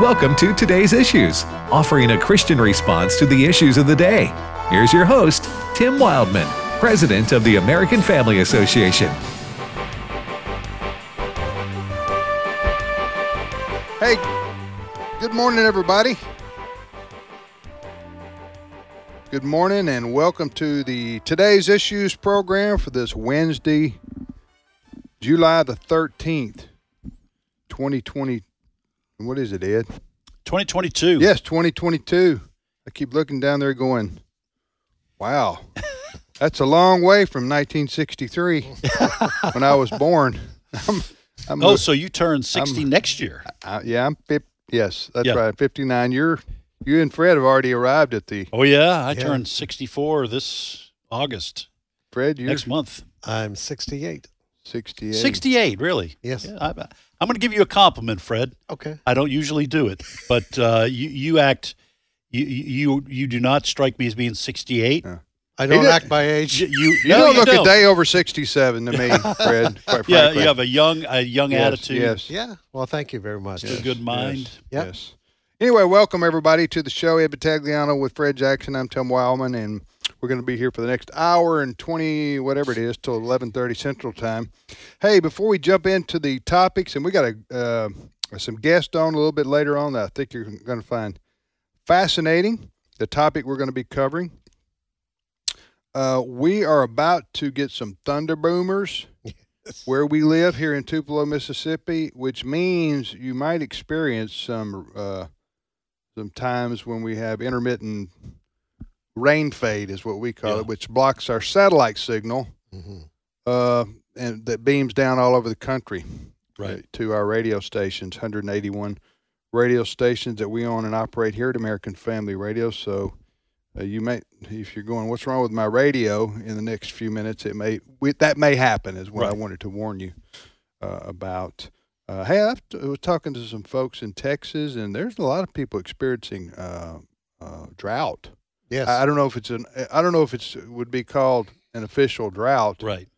Welcome to today's issues, offering a Christian response to the issues of the day. Here's your host, Tim Wildmon, President of the American Family Association. Hey, good morning, everybody. Good morning, and welcome to the Today's Issues program for this Wednesday, July the 13th, 2020. What is it, Ed? 2022. Yes, 2022. I keep looking down there going, wow, that's a long way from 1963 when I was born. I'm, I'm Oh, look- so you turn 60 I'm- next year. I, yeah, I'm fif- yes, that's Yeah. right. 59. You're you and Fred have already arrived at the Oh, yeah. I Yeah. turned 64 this August, Fred. You're next month. I'm 68. 68. 68, really? Yes. Yeah, I, I'm going to give you a compliment, Fred. Okay. I don't usually do it, but uh, you, you act, you, you, you do not strike me as being 68. Yeah. I don't act my age. You, you, You no, don't look don't. a day over 67 to me, Fred. Quite Yeah, you have a young, a young Yes, attitude. Yes. yeah. Well, thank you very much. A good mind. Yes. Yep. yes. Anyway, welcome everybody to the show. Ed Vitagliano with Fred Jackson. I'm Tim Wildmon, and we're going to be here for the next hour and 20, whatever it is, till 11:30 Central Time. Hey, before we jump into the topics, and we got a uh, some guests on a little bit later on that I think you're going to find fascinating. The topic we're going to be covering. Uh, we are about to get some thunder boomers where we live here in Tupelo, Mississippi, which means you might experience some uh, some times when we have intermittent rain fade, is what we call Yeah. it, which blocks our satellite signal Mhm. uh, and that beams down all over the country Right. uh, to our radio stations, 181 radio stations that we own and operate here at American Family Radio. So uh, you may, if you're going, what's wrong with my radio? In the next few minutes, it may we, that may happen. Is what I wanted to warn you uh, about. Uh, hey, I was talking to some folks in Texas, and there's a lot of people experiencing uh, uh, drought. Yes. I, I don't know if it's an, I don't know if it's would be called an official drought, Right.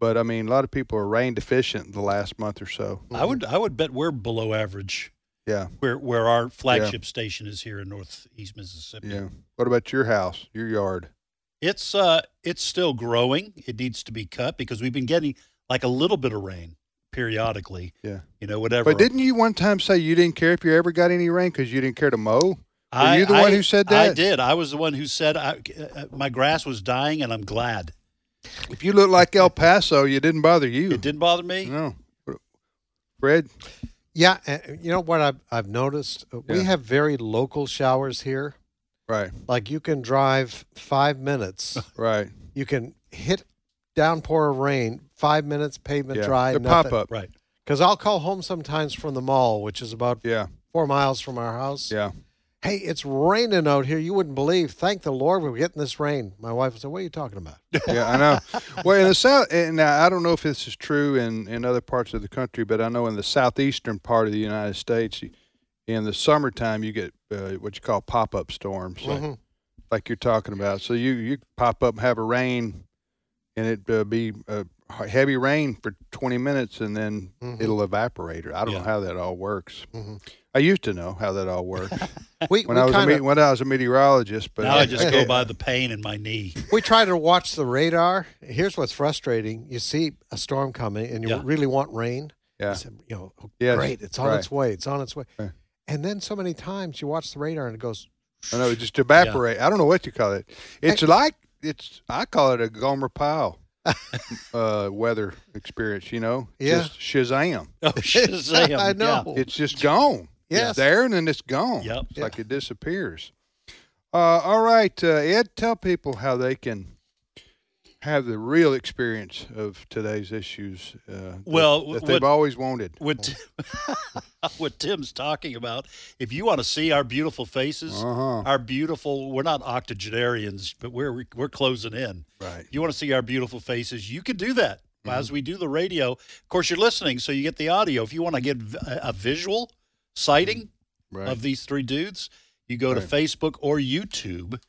but I mean, a lot of people are rain deficient the last month or so. I would, I would bet we're below average Yeah, where, where our flagship station is here in Northeast Mississippi. yeah. What about your house, your yard? It's uh it's still growing. It needs to be cut because we've been getting like a little bit of rain periodically. Yeah. You know, whatever. But didn't you one time say you didn't care if you ever got any rain because you didn't care to mow? I, you the one who said that? I did. I was the one who said I, uh, my grass was dying, and I'm glad If you look like El Paso, you didn't bother you. it didn't bother me. No, Fred. yeah. uh, You know what I've, I've noticed? Uh, We have very local showers here. Right, Like you can drive five minutes. right. you can hit downpour of rain, five minutes, pavement Yeah, dry. they pop up. Right. Because I'll call home sometimes from the mall, which is about Yeah, four miles from our house. yeah. Hey, it's raining out here. You wouldn't believe. Thank the Lord we're getting this rain. My wife said, What are you talking about? yeah, I know. Well, in the south, and I don't know if this is true in, in other parts of the country, but I know in the southeastern part of the United States, in the summertime, you get uh, what you call pop up storms, like, Mhm. like you're talking about. So you you pop up and have a rain, and it uh, be uh, heavy rain for 20 minutes, and then Mhm. it'll evaporate. I don't know how that all works. Mhm. I used to know how that all works We, when we I was a kinda- me- when I was a meteorologist, but now I just go by the pain in my knee. we try to watch the radar. Here's what's frustrating: you see a storm coming, and you Yeah. really want rain. yeah. You, say, you know, oh, Yes, great, it's on right. its way. It's on its way. Right. And then so many times you watch the radar, and it goes. I know it just evaporate. I don't know what you call it. It's like it's. I call it a Gomer Pyle uh, weather experience. You know, Yeah. just Shazam. Oh, Shazam. I know. Yeah. It's just gone. Yes. it's there and then it's gone. Yep. It's like it disappears. Uh, all right, uh, Ed, tell people how they can have the real experience of today's issues. Uh, that- Well, that, what- they've always wanted. What, what Tim's talking about, if you want to see our beautiful faces, Uh-huh. our beautiful, we're not octogenarians, but we're, we're closing in. Right. you want to see our beautiful faces, you can do that as we do the radio. Of course, you're listening, so you get the audio. If you want to get a visual sighting Right. of these three dudes, you go Right. to Facebook or YouTube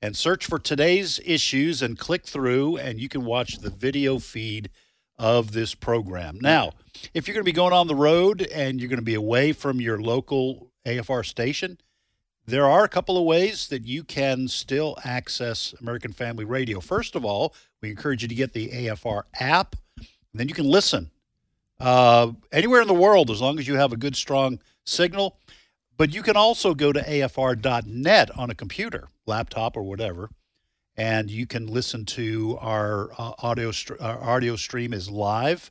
and search for today's issues and click through, and you can watch the video feed of this program. Now, if you're going to be going on the road and you're going to be away from your local AFR station, there are a couple of ways that you can still access American Family Radio. First of all, we encourage you to get the AFR app, and then you can listen uh, anywhere in the world as long as you have a good, strong signal. But you can also go to afr.net on a computer, laptop, or whatever, and you can listen to our uh, audio. St- our audio stream is live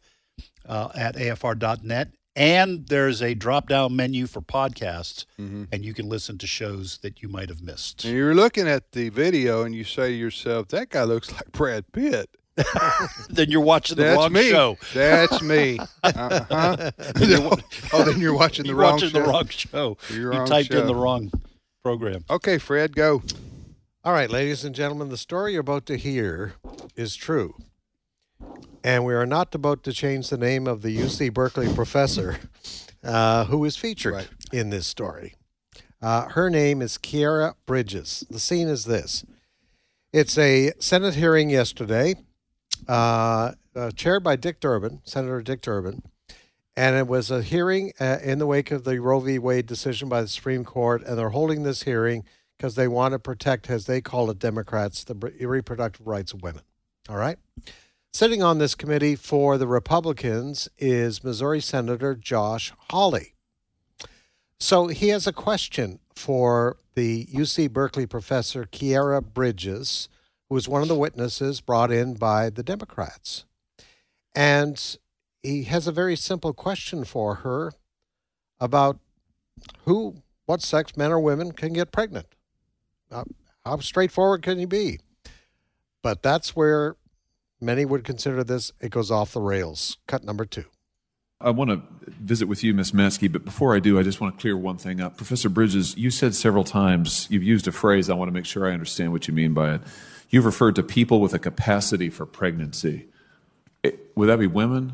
uh, at afr.net, and there's a drop-down menu for podcasts, and you can listen to shows that you might have missed. And you're looking at the video and you say to yourself, that guy looks like Brad Pitt. then you're watching the That's wrong me. show. That's me. Uh-huh. oh, then you're watching the You're wrong watching show. the wrong show. You're you wrong typed show. in the wrong program. Okay, Fred, go. All right, ladies and gentlemen, the story you're about to hear is true. And we are not about to change the name of the UC Berkeley professor uh, who is featured Right. in this story. Uh, her name is Khiara Bridges. The scene is this it's a Senate hearing yesterday, uh, uh, chaired by Dick Durbin, Senator Dick Durbin. And it was a hearing uh, in the wake of the Roe v. Wade decision by the Supreme Court. And they're holding this hearing because they want to protect, as they call it, Democrats, the reproductive rights of women. All right. Sitting on this committee for the Republicans is Missouri Senator Josh Hawley. So he has a question for the UC Berkeley professor Khiara Bridges, who was one of the witnesses brought in by the Democrats. And he has a very simple question for her about who, what sex, men or women, can get pregnant. How straightforward can he be? But that's where many would consider this, it goes off the rails. Cut number two. I want to visit with you, Ms. Maskey, but before I do, I just want to clear one thing up. Professor Bridges, you said several times, you've used a phrase, I want to make sure I understand what you mean by it. You've referred to people with a capacity for pregnancy. It- would that be women?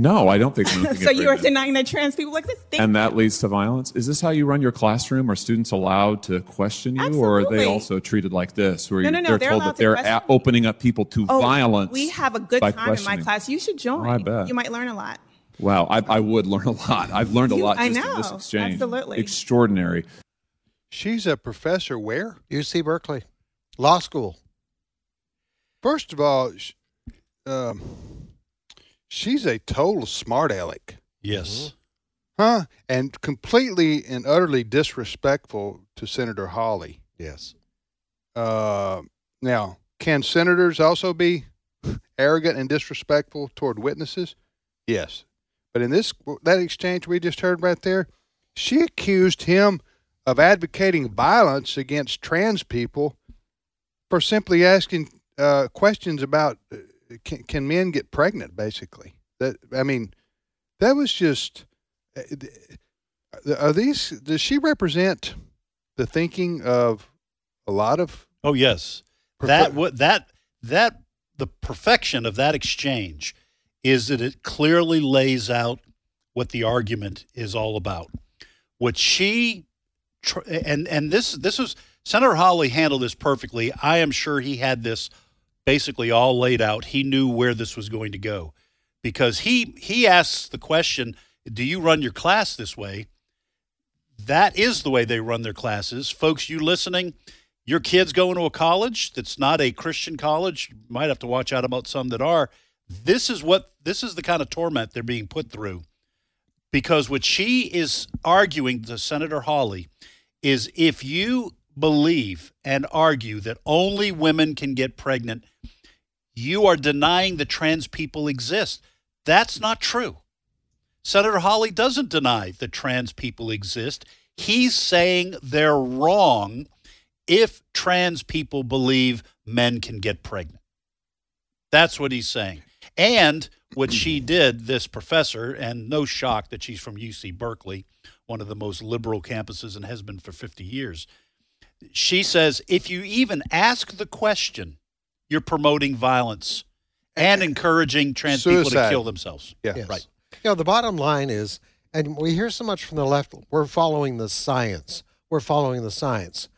No, I don't think women so you are denying that trans people exist? Thank and that leads to violence. Is this how you run your classroom? Are students allowed to question you, or are they also treated like this, where No, no, no, they're they're told that to they're a- opening up people to Oh, violence? We have a good time in my class. You should join. Oh, I bet. You might learn a lot. Wow, I, I would learn a lot. I've learned a You- lot I just in this know. exchange. Absolutely. extraordinary. She's a professor where? UC Berkeley, law school. First of all, um, she's a total smart aleck. Yes. Huh? And completely and utterly disrespectful to Senator Hawley. Yes. Uh, now, can senators also be arrogant and disrespectful toward witnesses? Yes. But in this that exchange we just heard right there, she accused him of advocating violence against trans people for simply asking uh, questions about uh, can, can men get pregnant. Basically, that I mean, that was just. uh, Are these? Does she represent the thinking of a lot of Oh yes. Prefer- that what that that the perfection of that exchange is that it clearly lays out what the argument is all about. What she and and this this was Senator Hawley handled this perfectly. I am sure he had this basically all laid out. He knew where this was going to go because he he asks the question, "Do you run your class this way?" That is the way they run their classes. Folks, you listening, your kids going to a college that's not a Christian college, you might have to watch out about some that are. This is what this is the kind of torment they're being put through. Because what she is arguing to Senator Hawley is if you believe and argue that only women can get pregnant, you are denying that trans people exist. That's not true. Senator Hawley doesn't deny that trans people exist. He's saying they're wrong if trans people believe men can get pregnant. That's what he's saying. And what she did, this professor, and no shock that she's from UC Berkeley, one of the most liberal campuses and has been for 50 years. She says if you even ask the question, you're promoting violence and encouraging trans people to kill themselves. Yeah. Yes. Right. You know, the bottom line is, and we hear so much from the left, we're following the science. We're following the science.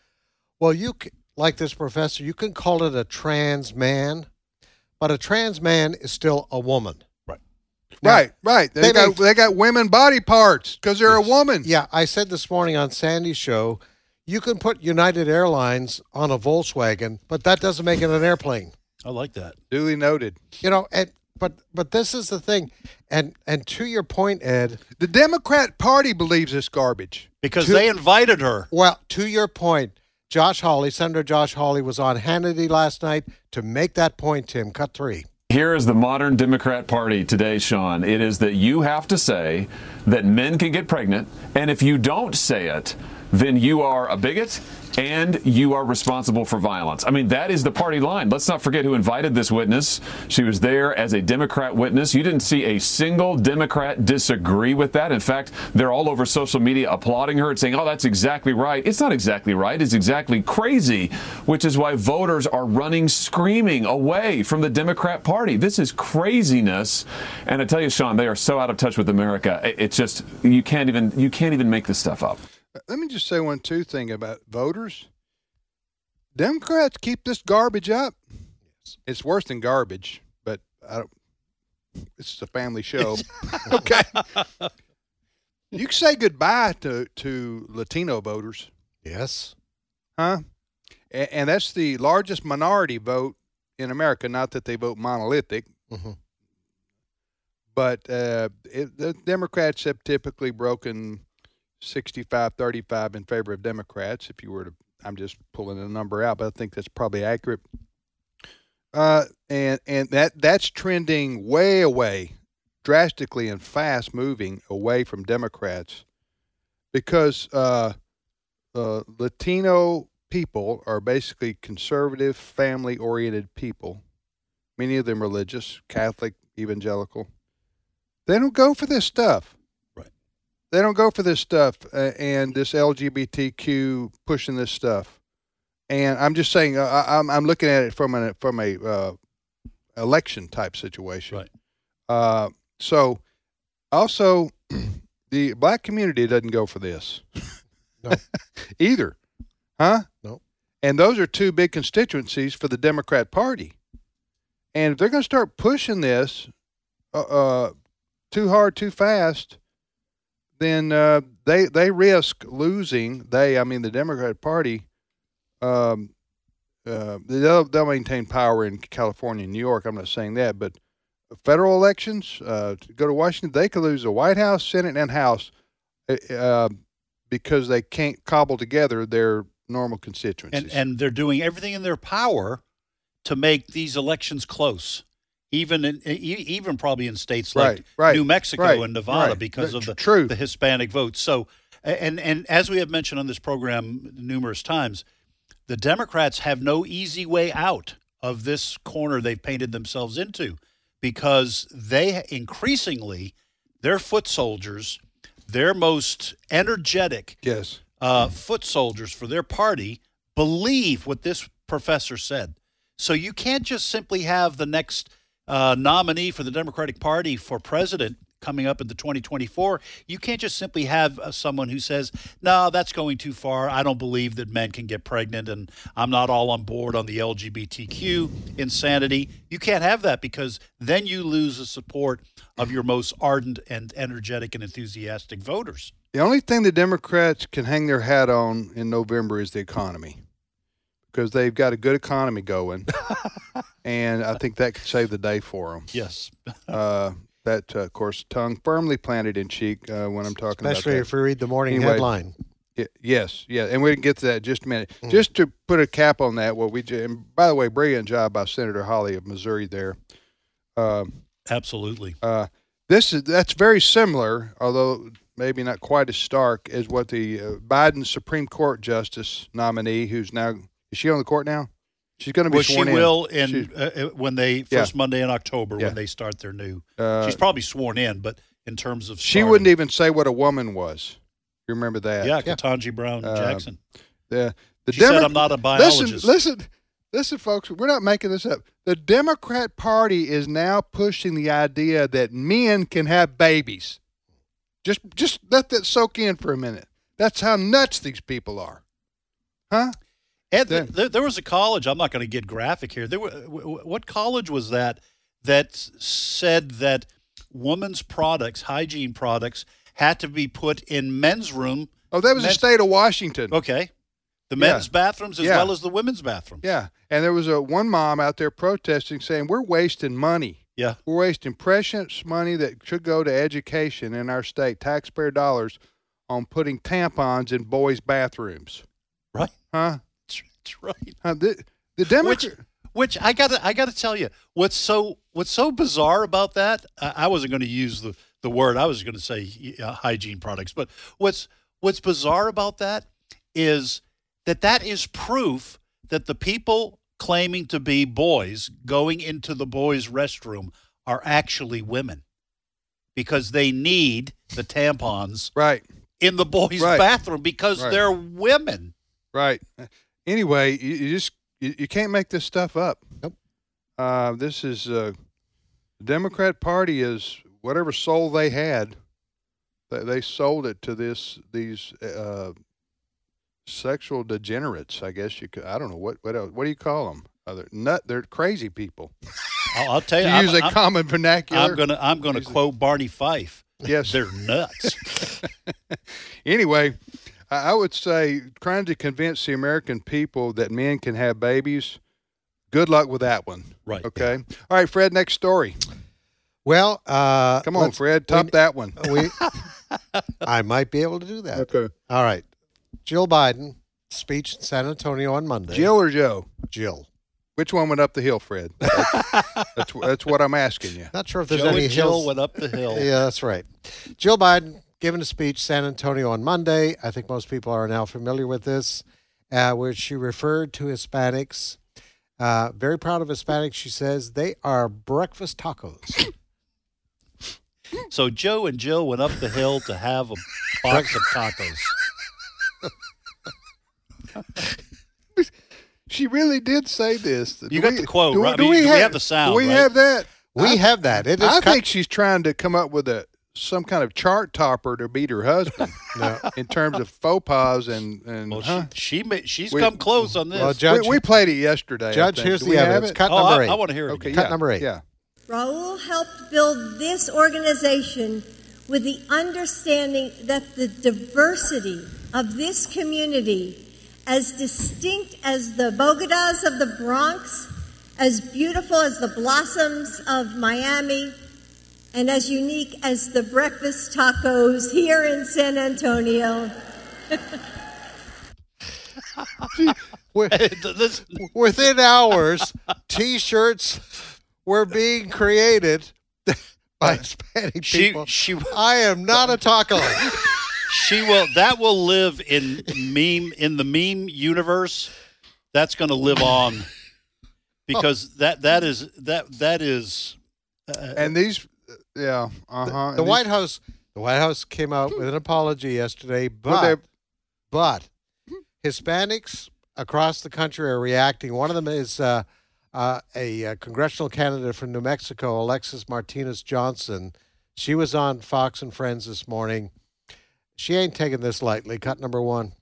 Well, you like this professor, you can call it a trans man, but a trans man is still a woman. Now, right, right. They, they got may- they got women body parts because they're a woman. Yeah, I said this morning on Sandy's show, you can put United Airlines on a Volkswagen, but that doesn't make it an airplane. I like that. Duly noted. You know, and but but this is the thing, and and to your point, Ed. The Democrat Party believes this garbage. Because To- they invited her. Well, to your point, Josh Hawley, Senator Josh Hawley, was on Hannity last night to make that point. Tim, cut three. Here is the modern Democrat Party today, Sean. It is that you have to say that men can get pregnant, and if you don't say it, then you are a bigot and you are responsible for violence. I mean, that is the party line. Let's not forget who invited this witness. She was there as a Democrat witness. You didn't see a single Democrat disagree with that. In fact, they're all over social media applauding her and saying, oh, that's exactly right. It's not exactly right. It's exactly crazy, which is why voters are running screaming away from the Democrat Party. This is craziness. And I tell you, Sean, they are so out of touch with America. It's just, you can't even, you can't even make this stuff up. Let me just say one two thing about voters. Democrats keep this garbage up. It's worse than garbage, but I don't. This is a family show. okay. You can say goodbye to to Latino voters, Yes. huh? And, and that's the largest minority vote in America. Not that they vote monolithic, Mhm. but uh, it, the Democrats have typically broken 65 35 in favor of Democrats. If you were to, I'm just pulling a number out, but I think that's probably accurate. Uh, and and that that's trending way away, drastically and fast moving away from Democrats, because uh, uh, Latino people are basically conservative, family oriented people. Many of them religious, Catholic, evangelical. They don't go for this stuff. They don't go for this stuff uh, and this LGBTQ pushing this stuff. And I'm just saying, uh, I, I'm I'm looking at it from a from a uh, election type situation. Right. Uh, so, also, the black community doesn't go for this. No. Either, huh? No. And those are two big constituencies for the Democrat Party. And if they're going to start pushing this uh, uh, too hard, too fast, then uh, they they risk losing. They, I mean, the Democrat Party. Um, uh, they'll they'll maintain power in California and New York. I'm not saying that, but federal elections uh, to go to Washington, they could lose the White House, Senate, and House uh, uh, because they can't cobble together their normal constituencies. and and they're doing everything in their power to make these elections close even in even probably in states like Right, right, New Mexico right, and Nevada because of the true. the Hispanic vote so and and as we have mentioned on this program numerous times the Democrats have no easy way out of this corner they've painted themselves into because they increasingly their foot soldiers their most energetic yes, uh, foot soldiers for their party believe what this professor said. So you can't just simply have the next uh, nominee for the Democratic Party for president coming up in the 2024. You can't just simply have uh, someone who says, "No, that's going too far. I don't believe that men can get pregnant, and I'm not all on board on the LGBTQ insanity." You can't have that because then you lose the support of your most ardent and energetic and enthusiastic voters. the only thing the Democrats can hang their hat on in November is the economy, because they've got a good economy going, and I think that could save the day for them. Yes. Uh, that, uh, of course, tongue firmly planted in cheek uh, when I'm talking Especially about if we read the morning Anyway. headline. that. Yes, yeah, and we can get to that in just a minute. Mm. Just to put a cap on that, what we and by the way, brilliant job by Senator Hawley of Missouri there. Um, Absolutely. uh, this is that's very similar, although maybe not quite as stark as what the uh, Biden Supreme Court Justice nominee, who's now is she on the court now? She's going to be Well, she sworn in. will in uh, uh, when they Yeah. first Monday in October Yeah. when they start their new. Uh, she's probably sworn in, but in terms of she wouldn't even say what a woman was. You remember that? Yeah, Ketanji Brown Uh, Jackson. The the She said, "I'm not a listen, biologist." listen, listen, folks. We're not making this up. The Democrat Party is now pushing the idea that men can have babies. Just, just let that soak in for a minute. That's how nuts these people are, huh? And Yeah. there, there was a college. I'm not going to get graphic here. There were what college was that that said that women's products, hygiene products, had to be put in men's room. Oh, that was the state of Washington. Okay, the Yeah. men's bathrooms as Yeah. well as the women's bathrooms. Yeah, and there was a one mom out there protesting, saying we're wasting money. Yeah. We're wasting precious money that should go to education in our state, taxpayer dollars, on putting tampons in boys' bathrooms. Right. Huh? That's right. Huh, the the Which, which I got to I got to tell you, what's so what's so bizarre about that? I, I wasn't going to use the the word. I was going to say uh, hygiene products, but what's what's bizarre about that is that that is proof that the people claiming to be boys going into the boys' restroom are actually women because they need the tampons right, in the boys' Right. bathroom because Right. they're women. right. Anyway, you, you just you, you can't make this stuff up. Nope. Uh, this is uh, the Democrat Party is whatever soul they had, they, they sold it to this these uh, sexual degenerates. I guess you could. I don't know what what else, what do you call them? They're nut. They're crazy people. I'll, I'll tell To you, I'm- use a I'm- common vernacular. I'm gonna I'm gonna Use it. quote Barney Fife. yes. They're nuts. anyway, I I would say trying to convince the American people that men can have babies. Good luck with that one. Right. Okay. All right, Fred. Next story. Well, uh, Come on, Fred. Top we- that one. we, I might be able to do that. Okay. All right. Jill Biden speech in San Antonio on Monday. Jill or Joe? Jill. Which one went up the hill, Fred? That's, that's, that's what I'm asking you. Not sure if there's Joe any and Jill hills. went up the hill. Yeah, that's right. Jill Biden giving a speech San Antonio on Monday. I think most people are now familiar with this, uh, where she referred to Hispanics. Uh, very proud of Hispanics. She says they are breakfast tacos. So Joe and Jill went up the hill to have a box of tacos. She really did say this. You got the quote, do, right? Do we do we have, have the sound, we right? have that? We I, have that. It is I cut- think she's trying to come up with a some kind of chart topper to beat her husband No. in terms of faux pas and and. Well, huh? she she ma- she's We- come close on this. Well, Judge, we, we played it yesterday. Judge, here's Do the we have evidence. it? Cut oh, number I, eight. I want to hear it. Okay. Cut yeah, number eight. Yeah. Raul helped build this organization with the understanding that the diversity of this community, as distinct as the bodegas of the Bronx, as beautiful as the blossoms of Miami, and as unique as the breakfast tacos here in San Antonio. Within hours, T-shirts were being created by Hispanic she people. she I am not a taco. she will that will live in meme in the meme universe. That's going to live on because that that is that that is uh, uh, And these, yeah, uh huh. the White House, the White House came out with an apology yesterday, but they- but Hispanics across the country are reacting. One of them is uh, uh, a, uh congressional candidate from New Mexico, Alexis Martinez Johnson. She was on Fox and Friends this morning. She ain't taking this lightly. Cut number one.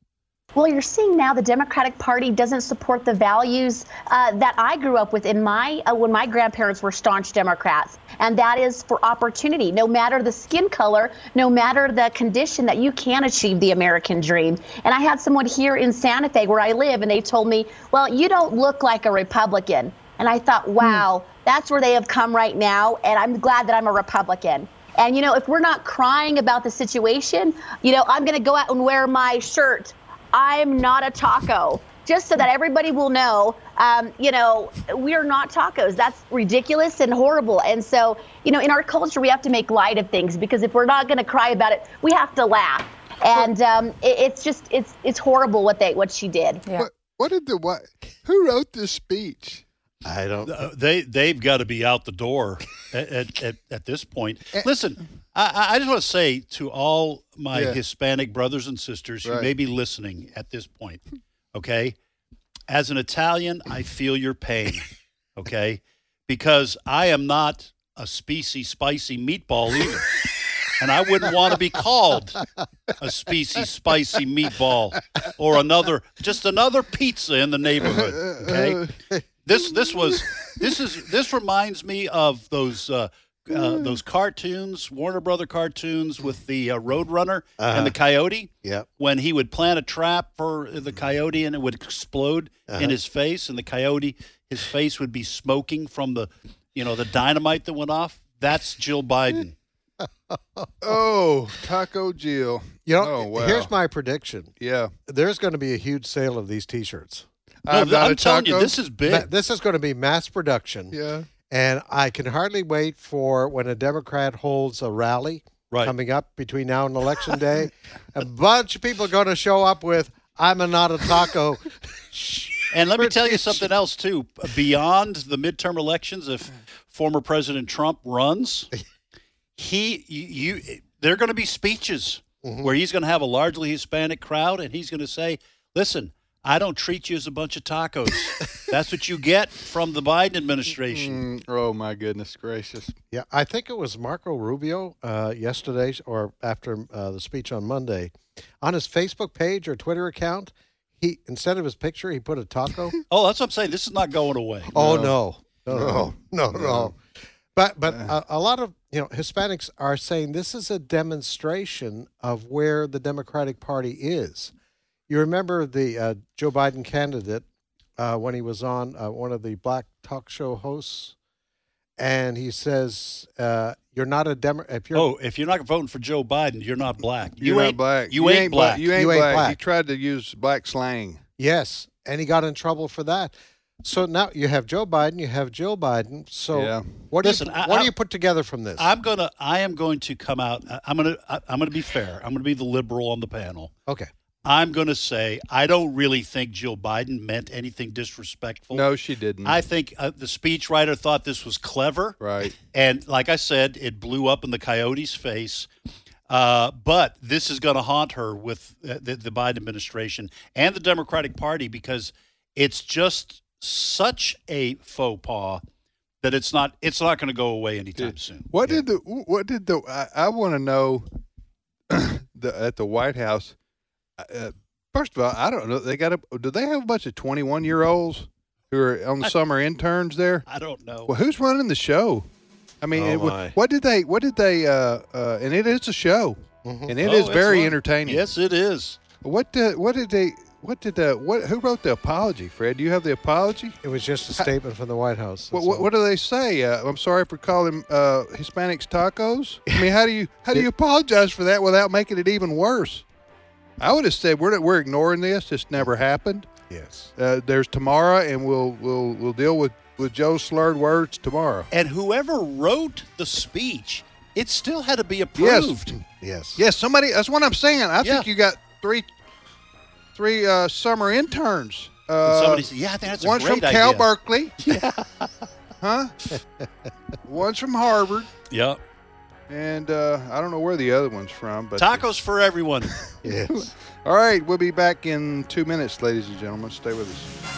Well, you're seeing now the Democratic Party doesn't support the values uh, that I grew up with in my uh, when my grandparents were staunch Democrats, and that is for opportunity. No matter the skin color, no matter the condition, that you can achieve the American dream. And I had someone here in Santa Fe, where I live, and they told me, "Well, you don't look like a Republican." And I thought, wow, that's where they have come right now, and I'm glad that I'm a Republican. And you know, if we're not crying about the situation, you know, I'm going to go out and wear my shirt I'm not a taco. Just so that everybody will know, um, you know, we're not tacos. That's ridiculous and horrible. And so, you know, in our culture, we have to make light of things because if we're not going to cry about it, we have to laugh. And um, it, it's just, it's, it's horrible what they, what she did. Yeah. What, what did the what? Who wrote this speech? I don't. Uh, they they've got to be out the door at, at, at, this point. Eh. Listen, I, I just want to say to all my yeah. Hispanic brothers and sisters who right. may be listening at this point, okay, as an Italian, I feel your pain, okay, because I am not a species spicy meatball either. and I wouldn't want to be called a species spicy meatball or another just another pizza in the neighborhood. Okay, this this was this is this reminds me of those uh, uh, those cartoons, Warner Brother cartoons with the uh, Roadrunner uh-huh. and the coyote. Yeah. When he would plant a trap for the coyote and it would explode uh-huh. in his face, and the coyote, his face would be smoking from the, you know, the dynamite that went off. That's Jill Biden. oh, Taco Jill. You know, oh, wow. here's my prediction. Yeah. There's going to be a huge sale of these T-shirts. I'm, I'm telling you, this is big. This is going to be mass production. Yeah. And I can hardly wait for when a Democrat holds a rally right. coming up between now and election day. a bunch of people are going to show up with "I'm a not a taco." and let me tell you something else too. Beyond the midterm elections, if former President Trump runs, he you, you there are going to be speeches mm-hmm. where he's going to have a largely Hispanic crowd, and he's going to say, "Listen, I don't treat you as a bunch of tacos. That's what you get from the Biden administration. Mm, oh my goodness gracious! Yeah, I think it was Marco Rubio uh, yesterday or after uh, the speech on Monday, on his Facebook page or Twitter account, he instead of his picture he put a taco. oh, that's what I'm saying. This is not going away. Oh no, no, no, no, no. no. no. But but a, a lot of you know Hispanics are saying this is a demonstration of where the Democratic Party is you remember the uh, Joe Biden candidate uh, when he was on uh, one of the black talk show hosts, and he says, uh, "You're not a Demo. If you're oh, if you're not voting for Joe Biden, you're not black. You you're ain't black. You, you ain't, black. black. You ain't, you ain't black. black. He tried to use black slang. Yes, and he got in trouble for that. So now you have Joe Biden, you have Jill Biden. So yeah. what do Listen, you what I, do you put together from this? I'm gonna I am going to come out. I'm gonna I'm gonna be fair. I'm gonna be the liberal on the panel. Okay. I'm going to say I don't really think Jill Biden meant anything disrespectful. No, she didn't. I think uh, the speechwriter thought this was clever. Right. And like I said, it blew up in the coyote's face. Uh, but this is going to haunt her with the, the Biden administration and the Democratic Party because it's just such a faux pas that it's not it's not going to go away anytime did, soon. What yeah. did the what did the I, I want to know the, at the White House uh, first of all, I don't know. They got a. Do they have a bunch of twenty-one year olds who are on the I, summer interns there? I don't know. Well, who's running the show? I mean, oh it, what did they? What did they? Uh, uh, and it is a show, mm-hmm. and it oh, is very entertaining. Yes, it is. What? Uh, what did they? What did the what? Who wrote the apology, Fred? Do you have the apology? It was just a statement from the White House. What, what, what, do they say? Uh, I'm sorry for calling uh, Hispanics tacos. I mean, how do you how do you apologize for that without making it even worse? I would have said we're we're ignoring this. This never happened. Yes. Uh, there's tomorrow, and we'll we'll we'll deal with with Joe's slurred words tomorrow. And whoever wrote the speech, it still had to be approved. Yes. Yes. Yes. Somebody. That's what I'm saying. I yeah. think you got three three uh, summer interns. Uh, somebody said, "Yeah, I think that's one's from idea. Cal Berkeley." Yeah. huh? one's from Harvard. Yep. And uh, I don't know where the other one's from, but tacos for everyone. yes. All right, we'll be back in two minutes, ladies and gentlemen. Stay with us.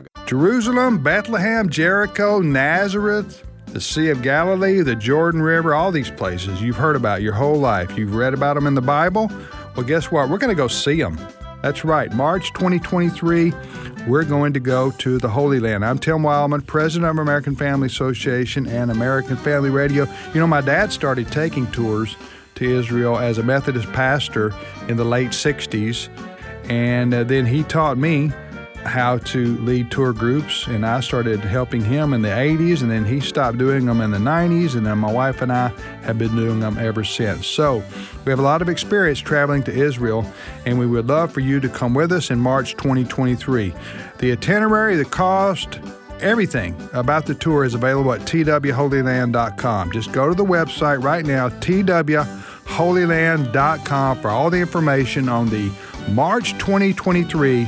Jerusalem, Bethlehem, Jericho, Nazareth, the Sea of Galilee, the Jordan River, all these places you've heard about your whole life. You've read about them in the Bible. Well, guess what? We're going to go see them. That's right. March 2023, we're going to go to the Holy Land. I'm Tim Wildmon, president of American Family Association and American Family Radio. You know, my dad started taking tours to Israel as a Methodist pastor in the late 60s, and uh, then he taught me how to lead tour groups, and I started helping him in the 80s, and then he stopped doing them in the 90s, and then my wife and I have been doing them ever since. So we have a lot of experience traveling to Israel, and we would love for you to come with us in March 2023. The itinerary, the cost, everything about the tour is available at twholyland.com. Just go to the website right now, twholyland.com, for all the information on the March 2023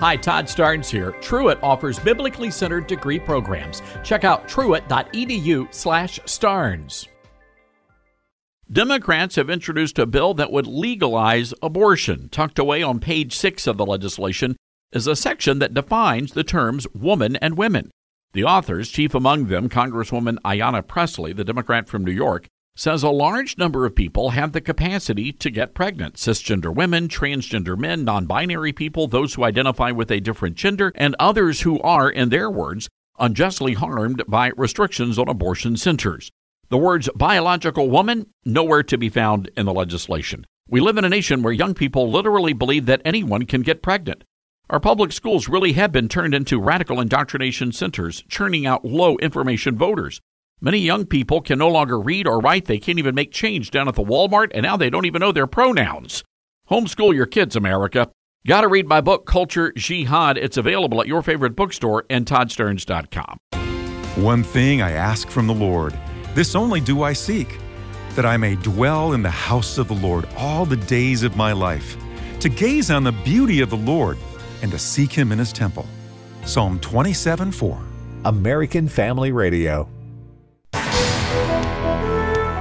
Hi, Todd Starnes here. Truett offers biblically centered degree programs. Check out truett.edu/starnes. Democrats have introduced a bill that would legalize abortion. Tucked away on page 6 of the legislation is a section that defines the terms woman and women. The authors, chief among them Congresswoman Ayanna Pressley, the Democrat from New York, says a large number of people have the capacity to get pregnant cisgender women, transgender men, non binary people, those who identify with a different gender, and others who are, in their words, unjustly harmed by restrictions on abortion centers. The words biological woman nowhere to be found in the legislation. We live in a nation where young people literally believe that anyone can get pregnant. Our public schools really have been turned into radical indoctrination centers, churning out low information voters. Many young people can no longer read or write. They can't even make change down at the Walmart, and now they don't even know their pronouns. Homeschool your kids, America. Gotta read my book, Culture Jihad. It's available at your favorite bookstore and toddstarnes.com. One thing I ask from the Lord, this only do I seek, that I may dwell in the house of the Lord all the days of my life, to gaze on the beauty of the Lord and to seek him in his temple. Psalm 27 4. American Family Radio.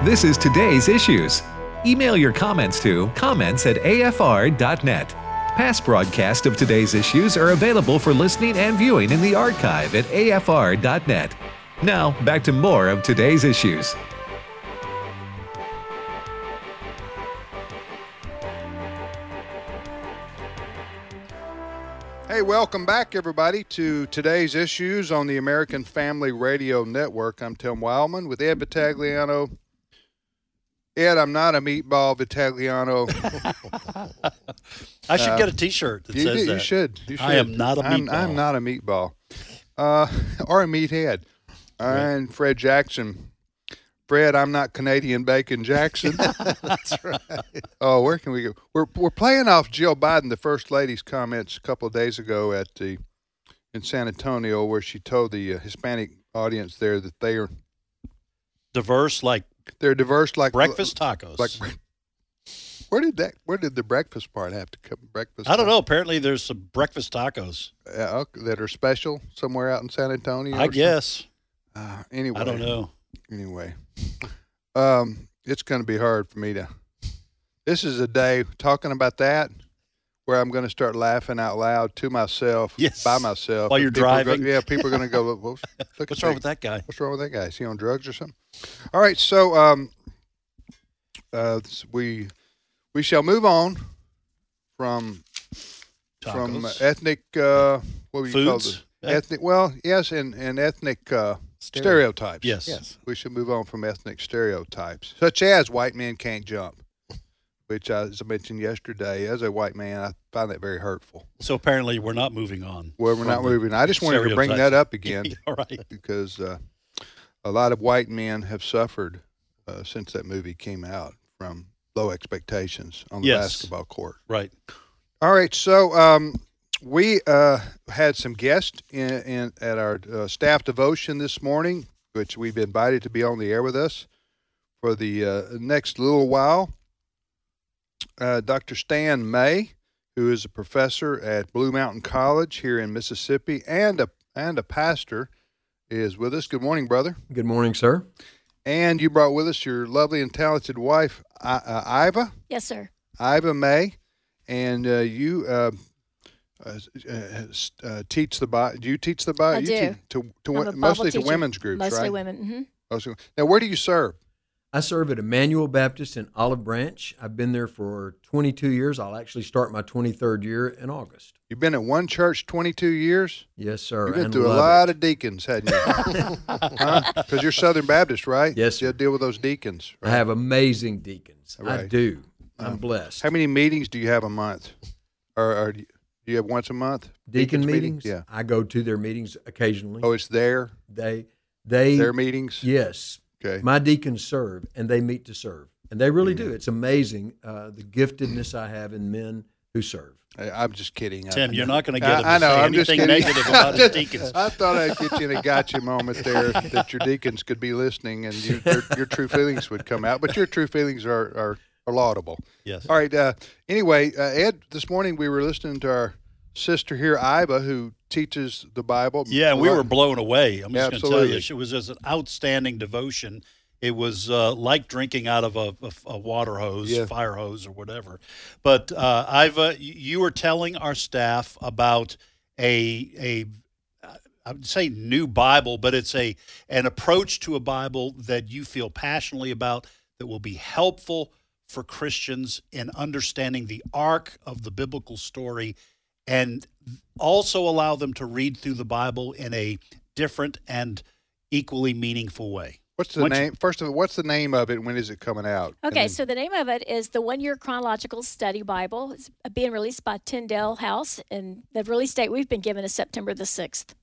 This is today's issues. Email your comments to comments at afr.net. Past broadcasts of today's issues are available for listening and viewing in the archive at afr.net. Now, back to more of today's issues. Hey, welcome back, everybody, to today's issues on the American Family Radio Network. I'm Tim Wildmon with Ed Vitagliano. Ed, I'm not a meatball Vitagliano. I should get a T-shirt that you, says do- that. you should. You should. I am not a I'm, meatball. I'm not a meatball. Uh, or a meathead. I and Fred Jackson. Fred, I'm not Canadian Bacon Jackson. That's right. Oh, where can we go? We're we're playing off Jill Biden, the first lady's comments a couple of days ago at the in San Antonio, where she told the uh, Hispanic audience there that they are Diverse, like they're diverse, like breakfast tacos. Like where did that? Where did the breakfast part have to come? Breakfast? I don't know. Apparently, there's some breakfast tacos. Uh, that are special somewhere out in San Antonio. I guess. Uh, anyway, I don't know. Anyway, um, it's going to be hard for me to. This is a day talking about that where I'm going to start laughing out loud to myself, Yes. by myself. While you're people are go- driving? yeah, people are going to go. Look, look What's wrong that- with that guy? What's wrong with that guy? Is he on drugs or something? All right, so um, uh, we we shall move on from from ethnic uh, what would you call Foods? it? ethnic. Well, yes, and and ethnic uh, Stereo- stereotypes. Yes. Yes. we should move on from ethnic stereotypes, such as white men can't jump, which, as I mentioned yesterday, as a white man, I find that very hurtful. So apparently, we're not moving on. Well, we're not moving. I just wanted to bring that up again All right. because uh, a lot of white men have suffered uh, since that movie came out from low expectations on the Yes. basketball court. Right. All right, so um, we uh, had some guests in, in at our uh, staff devotion this morning, which we've invited to be on the air with us for the uh, next little while. Uh, Dr. Stan May, who is a professor at Blue Mountain College here in Mississippi and a and a pastor, is with us. Good morning, brother. Good morning, sir. And you brought with us your lovely and talented wife, I- uh, Iva. Yes, sir. Iva May, and uh, you uh, uh, teach the Bible. Do you teach the Bible? I you do. teach to, to I'm a wo- Bible mostly to teacher. women's groups, Mostly right? women. hmm Mostly- Now, where do you serve? I serve at Emmanuel Baptist in Olive Branch. I've been there for 22 years. I'll actually start my 23rd year in August. You've been at one church 22 years. Yes, sir. You've been through a lot it. of deacons, hadn't you? Because you're Southern Baptist, right? Yes, You deal with those deacons. I have amazing deacons. I Right. do. I'm Um, blessed. How many meetings do you have a month? Or, or do you- have once a month? Deacon Deacons meetings? Yeah. I go to their meetings occasionally. Oh, it's there. They, they, Their meetings. Yes. Okay. My deacons serve, and they meet to serve, and they really do. It's amazing uh, the giftedness I have in men who serve. I- I'm just kidding. I- Tim, you're not going to get him I, I know. say I'm just anything kidding. negative about his deacons. I thought I'd get you in a gotcha moment there that your deacons could be listening and you, your, your true feelings would come out. But your true feelings are, are, are laudable. Yes. All right. Uh, anyway, uh, Ed, this morning we were listening to our sister here, Iva, who teaches the Bible. Yeah, we were blown away. I'm just going to tell you, it was just an outstanding devotion. It was uh, like drinking out of a, a, a water hose, Yeah. fire hose, or whatever. But uh, Iva, you- you were telling our staff about a a I would say new Bible, but it's a an approach to a Bible that you feel passionately about that will be helpful for Christians in understanding the arc of the biblical story and also allow them to read through the Bible in a different and equally meaningful way. What's the Once you- name? First of all, what's the name of it? and When is it coming out? Okay, then- so the name of it is the One Year Chronological Study Bible. It's being released by Tyndale House, and the release date we've been given is September the 6th.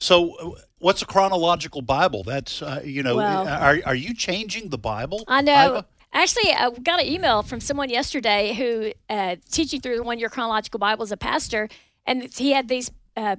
So, what's a chronological Bible? That's uh, you know, Well- are are you changing the Bible? I know. Iva? Actually, I got an email from someone yesterday who uh, teaching through the One Year Chronological Bible as a pastor, and he had these uh,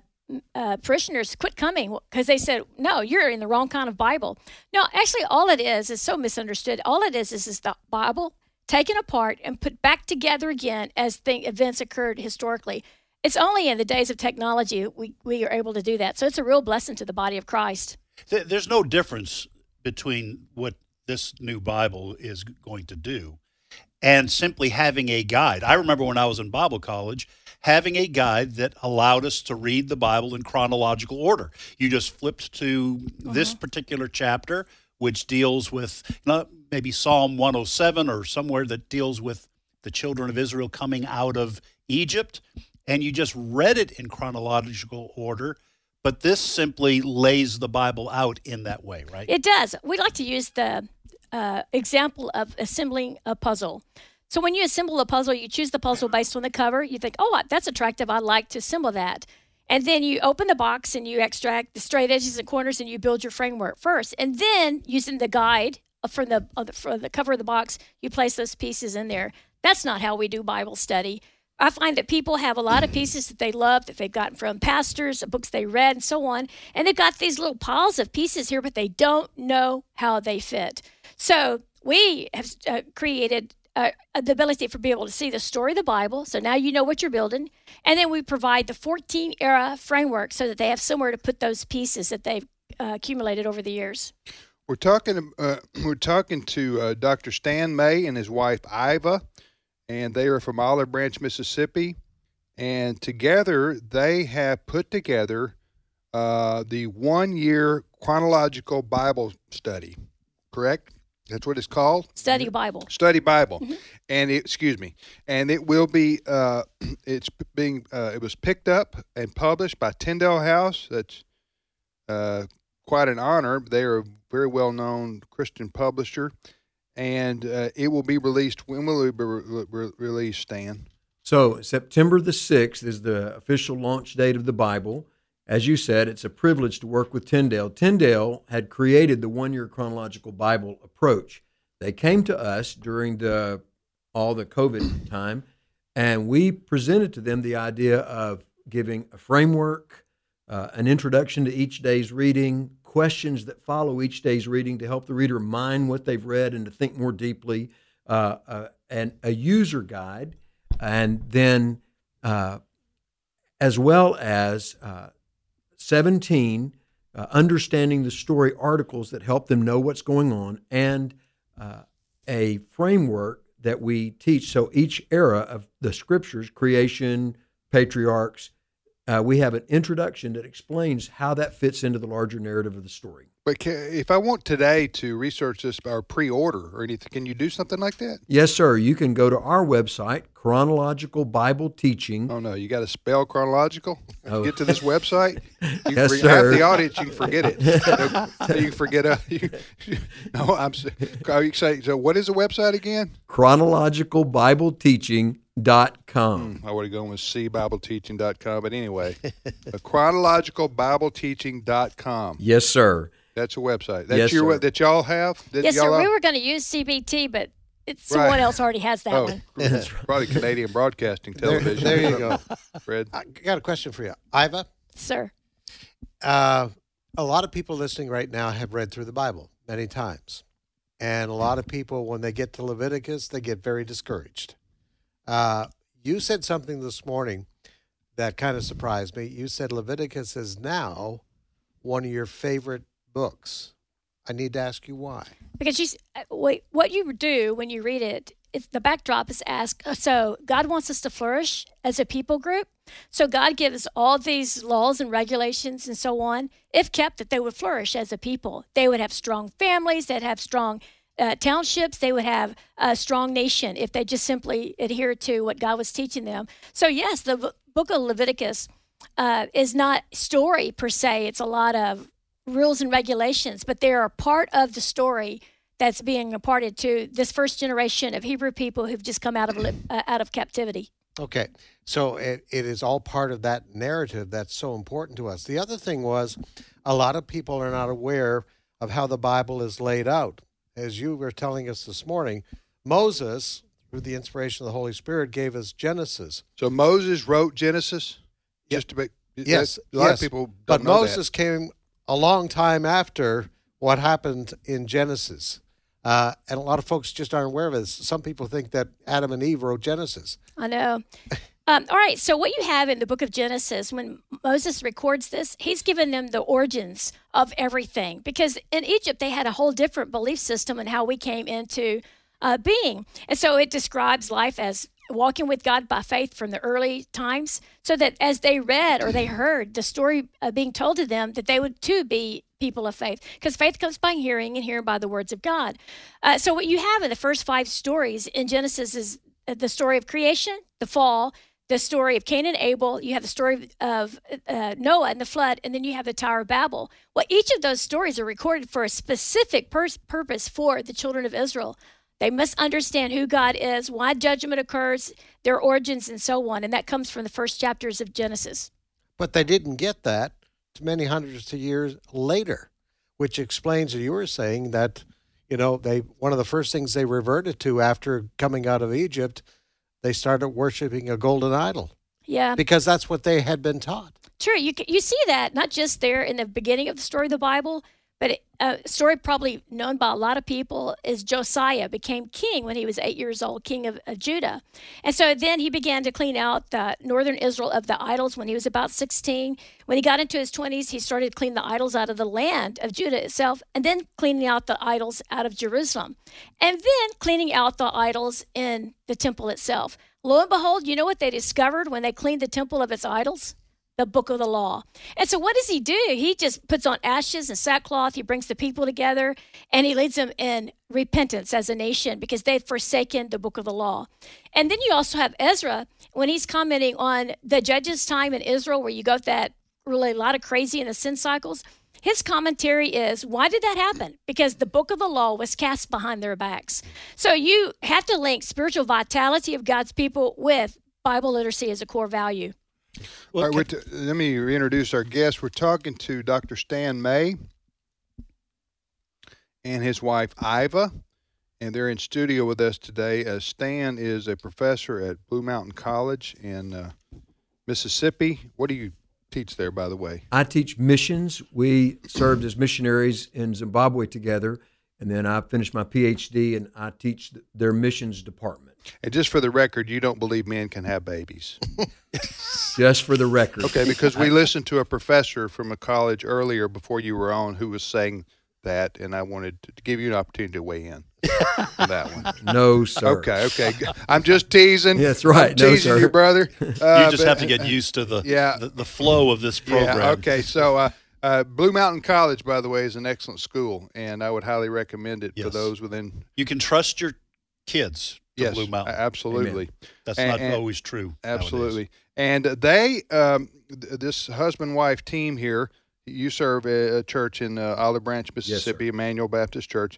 uh, parishioners quit coming because they said, "No, you're in the wrong kind of Bible." No, actually, all it is is so misunderstood. All it is is, is the Bible taken apart and put back together again as events occurred historically. It's only in the days of technology we, we are able to do that. So it's a real blessing to the body of Christ. There's no difference between what this new Bible is going to do and simply having a guide. I remember when I was in Bible college, having a guide that allowed us to read the Bible in chronological order. You just flipped to this uh-huh. particular chapter, which deals with you know, maybe Psalm 107 or somewhere that deals with the children of Israel coming out of Egypt, and you just read it in chronological order. But this simply lays the Bible out in that way, right? It does. We like to use the uh, example of assembling a puzzle. So when you assemble a puzzle, you choose the puzzle based on the cover. You think, oh, that's attractive. I'd like to assemble that. And then you open the box and you extract the straight edges and corners and you build your framework first. And then using the guide from the, uh, from the cover of the box, you place those pieces in there. That's not how we do Bible study. I find that people have a lot of pieces that they love that they've gotten from pastors, books they read, and so on. And they've got these little piles of pieces here, but they don't know how they fit. So we have uh, created uh, the ability for people to see the story of the Bible. So now you know what you're building. And then we provide the 14 era framework so that they have somewhere to put those pieces that they've uh, accumulated over the years. We're talking. Uh, we're talking to uh, Dr. Stan May and his wife Iva, and they are from Olive Branch, Mississippi. And together, they have put together uh, the one-year chronological Bible study. Correct? That's what it's called. Study Bible. Study Bible, and it, excuse me, and it will be. Uh, it's being. Uh, it was picked up and published by Tyndale House. That's uh, quite an honor. They are a very well known Christian publisher, and uh, it will be released. When will it be re- re- released, Stan? So September the 6th is the official launch date of the Bible. As you said, it's a privilege to work with Tyndale. Tyndale had created the one year chronological Bible approach. They came to us during the all the COVID time, and we presented to them the idea of giving a framework, uh, an introduction to each day's reading, questions that follow each day's reading to help the reader mine what they've read and to think more deeply, uh, uh, and a user guide, and then uh, as well as uh, 17 uh, understanding the story articles that help them know what's going on, and uh, a framework that we teach. So each era of the scriptures, creation, patriarchs, uh, we have an introduction that explains how that fits into the larger narrative of the story. But ca if I want today to research this or pre-order or anything, can you do something like that? Yes, sir. You can go to our website, Chronological Bible Teaching. Oh no, you got to spell chronological. Oh. Get to this website. You Yes, for- sir. Half the audience, you can forget it. you can forget. Uh, you, no, I'm. Are you saying so? What is the website again? chronologicalbibleteaching.com. I would have gone with cbibleteaching.com, but anyway, uh, chronologicalbibleteaching.com. Yes, sir. That's a website. That's Yes, your sir. that y'all have. That Yes, y'all sir. We were going to use CBT, but it's Right. someone else already has that oh, one. probably Canadian Broadcasting There- Television. there you go. Fred. I got a question for you, Iva. Sir. Uh, a lot of people listening right now have read through the Bible many times. And a lot of people, when they get to Leviticus, they get very discouraged. Uh, you said something this morning that kind of surprised me. You said Leviticus is now one of your favorite books. I need to ask you why. Because you, s- uh, wait, what you do when you read it, it's the backdrop is ask. uh, So God wants us to flourish as a people group. So God gives all these laws and regulations and so on, if kept, that they would flourish as a people. They would have strong families. They'd have strong uh, townships. They would have a strong nation if they just simply adhere to what God was teaching them. So yes, the book of Leviticus uh, is not story per se. It's a lot of rules and regulations, but they are part of the story that's being imparted to this first generation of Hebrew people who've just come out of uh, out of captivity. Okay. So it, it is all part of that narrative that's so important to us. The other thing was a lot of people are not aware of how the Bible is laid out. As you were telling us this morning, Moses, through the inspiration of the Holy Spirit, gave us Genesis. So Moses wrote Genesis. Just to make Yes. a lot yes. of people don't But know that. Moses came a long time after what happened in Genesis. Uh, and a lot of folks just aren't aware of this. Some people think that Adam and Eve wrote Genesis. I know. Um, all right, so what you have in the book of Genesis, when Moses records this, he's given them the origins of everything. Because in Egypt, they had a whole different belief system and how we came into uh, being. And so it describes life as walking with God by faith from the early times, so that as they read or they heard the story uh, being told to them, that they would too be people of faith. Because faith comes by hearing, and hearing by the words of God. Uh, so what you have in the first five stories in Genesis is uh, the story of creation, the fall, the story of Cain and Abel, you have the story of uh, Noah and the flood, and then you have the Tower of Babel. Well, each of those stories are recorded for a specific purpose for the children of Israel. They must understand who God is, why judgment occurs, their origins, and so on. And that comes from the first chapters of Genesis. But they didn't get that many hundreds of years later, which explains what you were saying that, you know, they one of the first things they reverted to after coming out of Egypt, they started worshiping a golden idol Yeah. because that's what they had been taught. True. You, you see that not just there in the beginning of the story of the Bible, but a story probably known by a lot of people is Josiah became king when he was eight years old, king of, of Judah. And so then he began to clean out the northern Israel of the idols when he was about 16. When he got into his 20s, he started to clean the idols out of the land of Judah itself, and then cleaning out the idols out of Jerusalem, and then cleaning out the idols in the temple itself. Lo and behold, you know what they discovered when they cleaned the temple of its idols? The book of the law. And so, what does he do? He just puts on ashes and sackcloth. He brings the people together and he leads them in repentance as a nation because they've forsaken the book of the law. And then you also have Ezra when he's commenting on the judges' time in Israel, where you got that really a lot of crazy in the sin cycles. His commentary is why did that happen? Because the book of the law was cast behind their backs. So you have to link spiritual vitality of God's people with Bible literacy as a core value. All right, t- let me reintroduce our guest. We're talking to Dr. Stan May and his wife Iva, and they're in studio with us today. Uh, Stan is a professor at Blue Mountain College in uh, Mississippi. What do you teach there, by the way? I teach missions. We served as missionaries in Zimbabwe together, and then I finished my PhD, and I teach their missions department. And just for the record, you don't believe men can have babies. just for the record. Okay, because we listened to a professor from a college earlier before you were on who was saying that, and I wanted to give you an opportunity to weigh in on that one. No, sir. Okay, okay. I'm just teasing. That's right. I'm teasing no, sir. your brother. Uh, you just but- have to get used to the, Yeah. the, the flow of this program. Yeah, okay, so uh, uh, Blue Mountain College, by the way, is an excellent school, and I would highly recommend it for those within. You can trust your kids to Yes, Blue Mountain. a- absolutely. That's And- not and- always true. nowadays. Absolutely. And they, um, th- this husband wife team here, you serve a, a church in uh, Olive Branch, Mississippi, Emmanuel Baptist Church,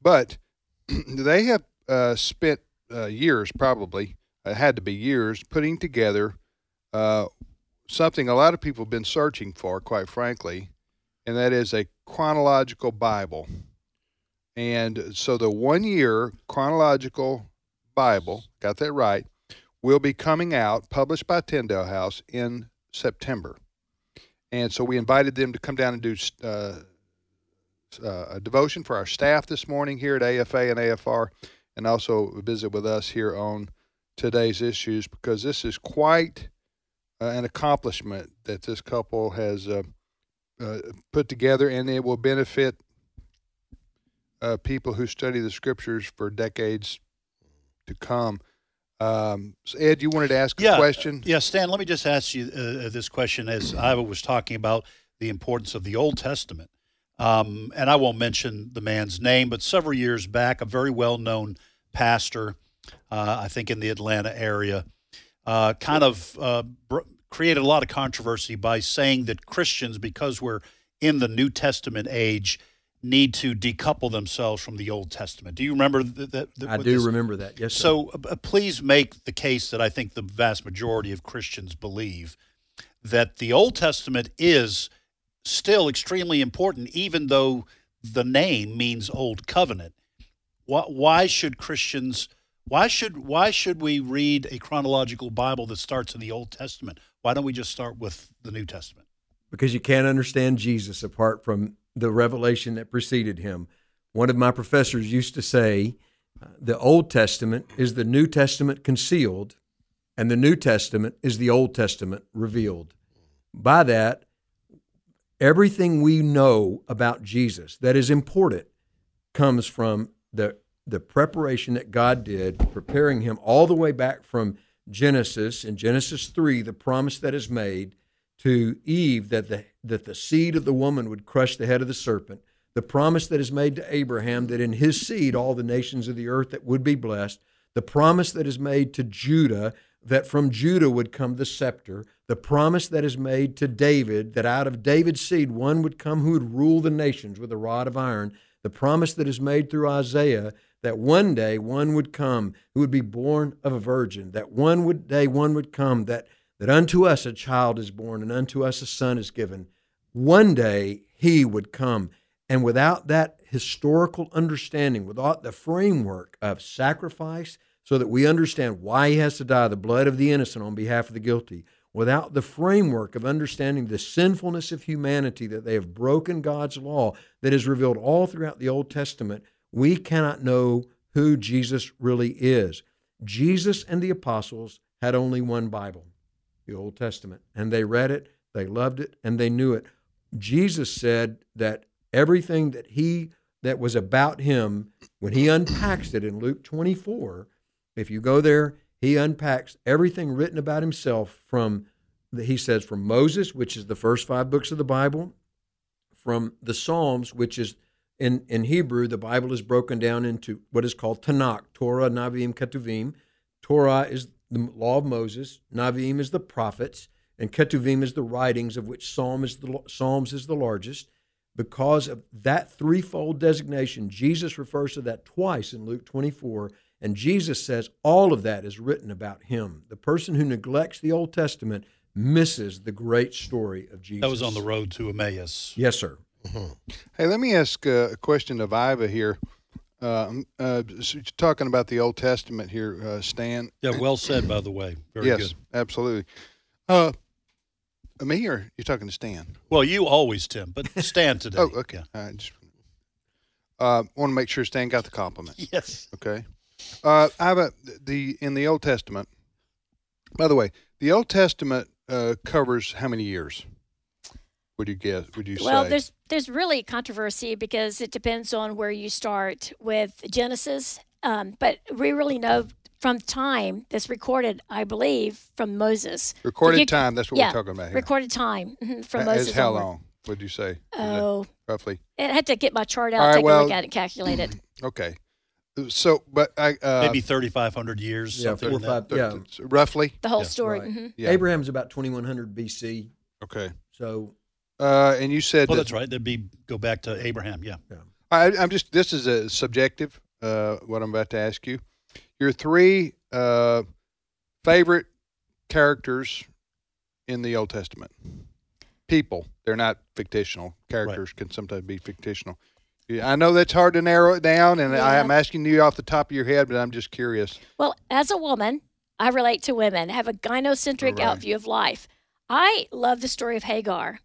but they have uh, spent uh, years, probably, it had to be years, putting together uh, something a lot of people have been searching for, quite frankly, and that is a chronological Bible. And so the one year chronological Bible, got that right, will be coming out, published by Tyndale House in September. And so we invited them to come down and do uh, uh, a devotion for our staff this morning here at AFA and AFR, and also visit with us here on today's issues because this is quite uh, an accomplishment that this couple has uh, uh, put together, and it will benefit uh, people who study the scriptures for decades to come. Um, so Ed, you wanted to ask a question? Yeah, Stan, let me just ask you uh, this question as Iva was talking about the importance of the Old Testament. Um, and I won't mention the man's name, but several years back, a very well known pastor, uh, I think in the Atlanta area, uh, kind of uh, br- created a lot of controversy by saying that Christians, because we're in the New Testament age, need to decouple themselves from the Old Testament. Do you remember that? I do this- remember that. Yes. So uh, please make the case that I think the vast majority of Christians believe that the Old Testament is still extremely important, even though the name means Old Covenant. Why, why should Christians? Why should why should we read a chronological Bible that starts in the Old Testament? Why don't we just start with the New Testament? because you can't understand Jesus apart from the revelation that preceded him. One of my professors used to say, uh, the Old Testament is the New Testament concealed, and the New Testament is the Old Testament revealed. By that, everything we know about Jesus that is important comes from the the preparation that God did, preparing him all the way back from Genesis in Genesis 3, the promise that is made to Eve that the that the seed of the woman would crush the head of the serpent, the promise that is made to Abraham that in his seed all the nations of the earth that would be blessed, the promise that is made to Judah that from Judah would come the scepter, the promise that is made to David that out of David's seed one would come who would rule the nations with a rod of iron, the promise that is made through Isaiah that one day one would come who would be born of a virgin, that one would day one would come that that unto us a child is born and unto us a son is given. One day he would come. And without that historical understanding, without the framework of sacrifice, so that we understand why he has to die, the blood of the innocent on behalf of the guilty, without the framework of understanding the sinfulness of humanity, that they have broken God's law that is revealed all throughout the Old Testament, we cannot know who Jesus really is. Jesus and the apostles had only one Bible, the Old Testament, and they read it, they loved it, and they knew it. Jesus said that everything that he that was about him when he unpacks it in Luke 24, if you go there, he unpacks everything written about himself from he says from Moses, which is the first five books of the Bible, from the Psalms, which is in, in Hebrew, the Bible is broken down into what is called Tanakh, Torah, Naviim, Ketuvim. Torah is the law of Moses, Naviim is the prophets, and Ketuvim is the writings of which Psalm is the, Psalms is the largest. Because of that threefold designation, Jesus refers to that twice in Luke 24, and Jesus says all of that is written about him. The person who neglects the Old Testament misses the great story of Jesus. That was on the road to Emmaus. Yes, sir. Hey, let me ask uh, a question of Iva here. Uh, uh, so talking about the Old Testament here, uh, Stan. Yeah, well said, by the way. Very yes, good. absolutely. Uh, me or you're talking to Stan? Well, you always, Tim, but Stan today. oh, okay. I just uh, want to make sure Stan got the compliment. Yes. Okay. Uh, a the in the Old Testament. By the way, the Old Testament uh, covers how many years? Would you guess? Would you say well, say? there's there's really controversy because it depends on where you start with Genesis. Um, but we really know from time that's recorded, I believe, from Moses. Recorded You- time. That's what yeah, we're talking about here. Recorded time mhm, from As Moses. how onward. long? Would you say? Oh, roughly. I had to get my chart out, All right, take a look at it, calculate it. Okay. So, but I uh, Maybe 3,500 years, Yeah, something four like that. five. Yeah, roughly. The whole Yeah. story. Right. mhm. Yeah. Abraham's about 2100 BC. Okay. So Uh, and you said Well, that, that's right. That'd be go back to Abraham. Yeah. I, I'm just. This is a subjective. Uh, what I'm about to ask you. Your three uh, favorite characters in the Old Testament. People. They're not fictional. Characters can sometimes be fictional. Yeah, I know that's hard to narrow it down, and I am asking you off the top of your head, but I'm just curious. Well, as a woman, I relate to women, have a gynocentric Right. outview of life. I love the story of Hagar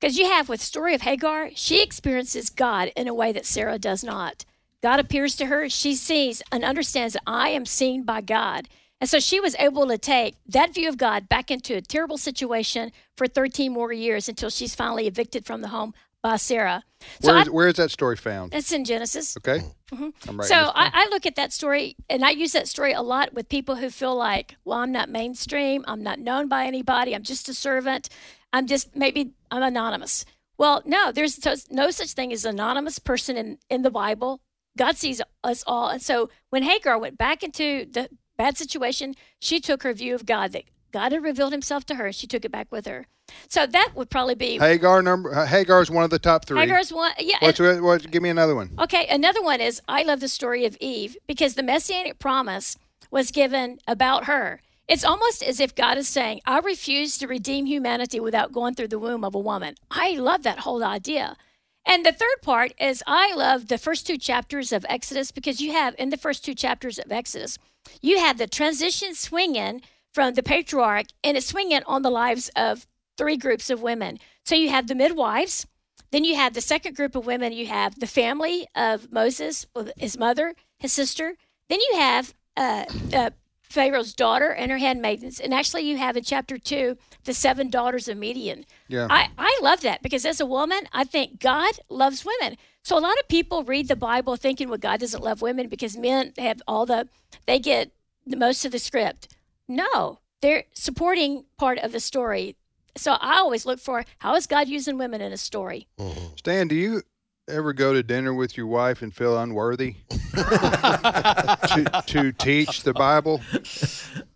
because you have with story of Hagar, she experiences God in a way that Sarah does not. God appears to her, she sees and understands that I am seen by God. And so she was able to take that view of God back into a terrible situation for 13 more years until she's finally evicted from the home by Sarah. So Where I- where is that story found? it's in Genesis. Okay. Mhm. So I, I look at that story, and I use that story a lot with people who feel like, well, I'm not mainstream, I'm not known by anybody, I'm just a servant, I'm just maybe I'm anonymous. Well, no, there's no such thing as anonymous person in in the Bible. God sees us all, and so when Hagar went back into the bad situation, she took her view of God that God had revealed Himself to her. and She took it back with her. So that would probably be Hagar number. Hagar is one of the top three. Hagar's one. Yeah, What's, what, give me another one. Okay, another one is I love the story of Eve because the messianic promise was given about her. It's almost as if God is saying, I refuse to redeem humanity without going through the womb of a woman. I love that whole idea. And the third part is I love the first two chapters of Exodus because you have, in the first two chapters of Exodus, you have the transition swinging from the patriarch and it's swinging on the lives of three groups of women. So you have the midwives, then you have the second group of women. You have the family of Moses, his mother, his sister. Then you have uh, uh, Pharaoh's daughter and her handmaidens. And actually, you have in chapter two the seven daughters of Midian. Yeah. I, I love that because as a woman, I think God loves women. So a lot of people read the Bible thinking, well, God doesn't love women because men have all the, they get the most of the script. No, they're supporting part of the story. So I always look for how is God using women in a story? Mm-hmm. Stan, do you ever go to dinner with your wife and feel unworthy to, to teach the Bible?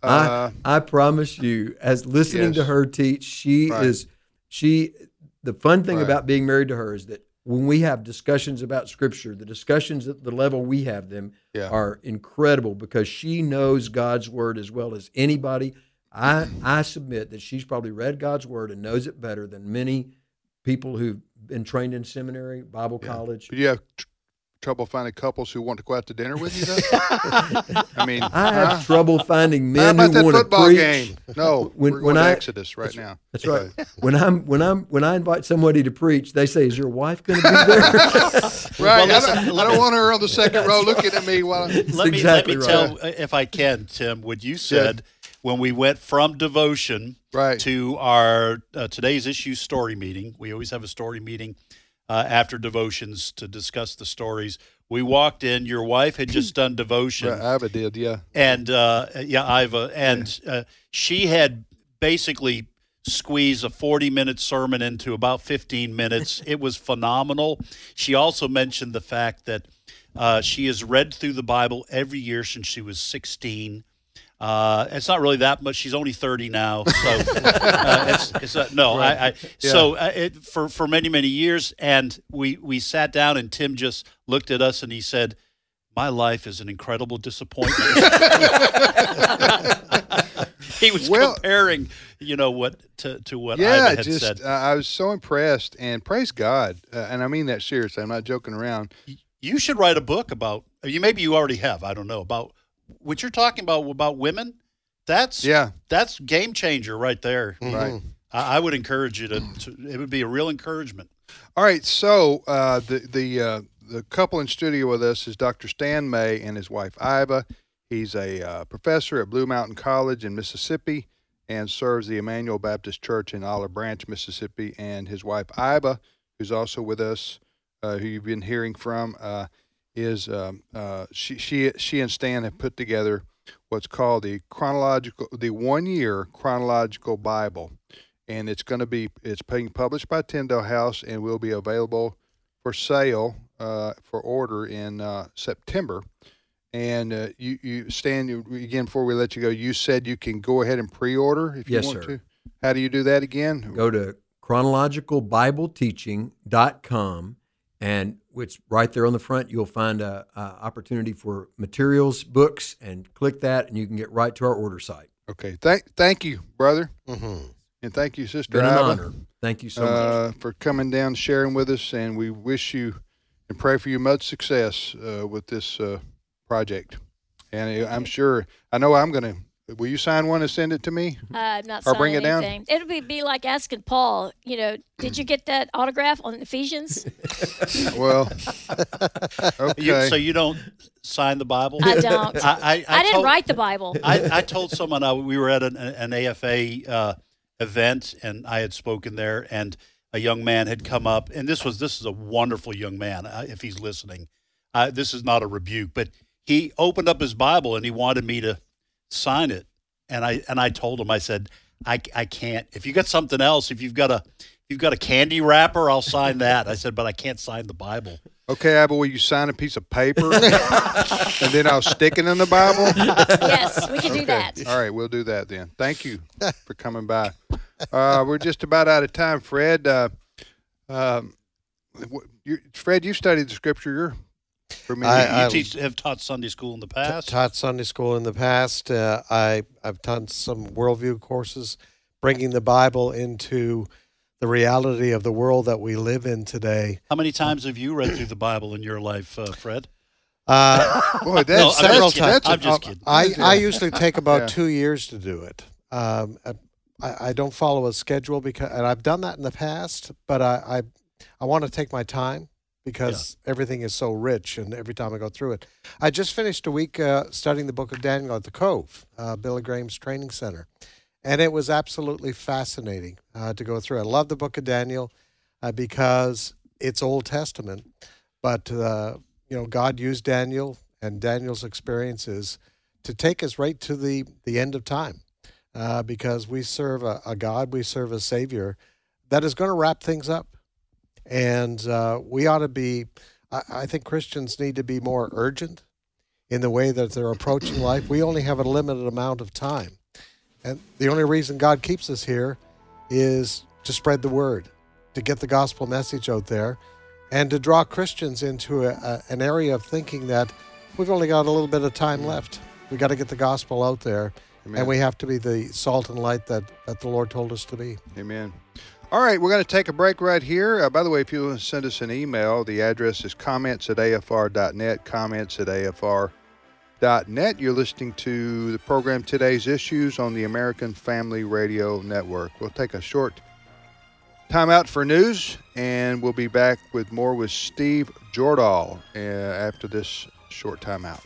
Uh, I, I promise you, as listening to her teach, she Right. is she. The fun thing Right. about being married to her is that when we have discussions about Scripture, the discussions at the level we have them Yeah. are incredible because she knows God's Word as well as anybody. I I submit that she's probably read God's Word and knows it better than many people who've been trained in seminary, Bible college. do you have tr- trouble finding couples who want to go out to dinner with you? Though? I mean, I have huh? trouble finding men about who that want to football preach. game? No, When- we're when going to I- Exodus right now. That's right. when I'm when I'm when I invite somebody to preach, they say, "Is your wife going to be there?" Right. Well, I, don't, I don't want her on the second row looking at me while. I'm, let me exactly let me right. tell if I can, Tim, what you said when we went from devotion Right. to our uh, today's issue story meeting. We always have a story meeting uh, after devotions to discuss the stories. We walked in. Your wife had just done devotion, Right, Iva did, yeah. and uh, yeah, Iva, and uh, she had basically squeeze a 40 minute sermon into about 15 minutes. it was phenomenal. She also mentioned the fact that uh, she has read through the Bible every year since she was 16. Uh, it's not really that much. She's only 30 now, so uh, it's, it's uh, no. Right. I, I Yeah. so uh, it, for for many many years, and we we sat down, and Tim just looked at us, and he said, "My life is an incredible disappointment." he was Well- comparing, you know, what to to what yeah, Iva had just said. uh, I was so impressed, and praise God, uh, and I mean that seriously. I'm not joking around. You should write a book about. You maybe you already have. I don't know about what you're talking about about women. That's Yeah. That's game changer right there. Right. I, I would encourage you to, to. It would be a real encouragement. All right, so uh, the the uh, the couple in studio with us is Dr. Stan May and his wife Iva. He's a uh, professor at Blue Mountain College in Mississippi and serves the Emmanuel Baptist Church in Olive Branch, Mississippi. And his wife Iva, who's also with us, uh, who you've been hearing from, uh, is um, uh, she she she and Stan have put together what's called the chronological the one year chronological Bible and it's going to be it's being published by Tyndale House and will be available for sale uh, for order in uh, September. And uh, you, you Stan, you, again before we let you go, you said you can go ahead and pre-order if Yes, you want sir. to. How do you do that again? Go to chronologicalbibleteaching.com and which right there on the front you'll find a, a opportunity for materials, books, and click that and you can get right to our order site. Okay, thank thank you, brother, Mhm. and thank you, sister. Been an Iva, honor. Thank you so much. uh, for coming down, sharing with us, and we wish you and pray for you much success uh, with this uh, project. And I'm sure, I know I'm going to. Will you sign one and send it to me? Uh, I'm not Or bring signing it down? It'll be, be like asking Paul, you know, did you get that autograph on Ephesians? Well, okay. You, so you don't sign the Bible? I don't. I, I, I, I didn't told- write the Bible. I, I told someone uh, we were at an, an AFA uh, event and I had spoken there, and a young man had come up, and this was this is a wonderful young man. Uh, if he's listening, uh, this is not a rebuke, but he opened up his Bible and he wanted me to sign it, and I and I told him I said I, I can't. If you got something else, if you've got a if you've got a candy wrapper, I'll sign that. I said, but I can't sign the Bible. Okay, Abba, will you sign a piece of paper and then I'll stick it in the Bible? yes, we can do that. All right, we'll do that then. Thank you for coming by. Uh, we're just about out of time, Fred. Uh, um, wh- Fred, you studied the scripture. You're for me. I- You I- teach have taught Sunday school in the past. taught Sunday school in the past. Uh, I I've done some worldview courses, bringing the Bible into the reality of the world that we live in today. How many times have you read through the Bible in your life, uh, Fred? Uh, Boy, that's, No, I'm several just kidding. times. I'm just kidding. I, I usually take about Yeah. two years to do it. Um, I, I don't follow a schedule because, and I've done that in the past, but I, I, I want to take my time because everything is so rich, and every time I go through it, I just finished a week uh, studying the Book of Daniel at the Cove, uh, Billy Graham's training center, and it was absolutely fascinating uh, to go through. I love the Book of Daniel uh, because it's Old Testament, but uh, you know God used Daniel and Daniel's experiences to take us right to the the end of time, uh, because we serve a, a God, we serve a Savior that is going to wrap things up, and uh, we ought to be. I, I think Christians need to be more urgent in the way that they're approaching life. We only have a limited amount of time, and the only reason God keeps us here is to spread the word, to get the gospel message out there, and to draw Christians into a, a, an area of thinking that we've only got a little bit of time left. We got to get the gospel out there, Amen. and we have to be the salt and light that, that the Lord told us to be. Amen. All right, we're going to take a break right here. Uh, by the way, if you want to send us an email, the address is comments at afr.net, comments at afr.net. You're listening to the program Today's Issues on the American Family Radio Network. We'll take a short time out for news, and we'll be back with more with Steve Jordahl uh, after this short time out.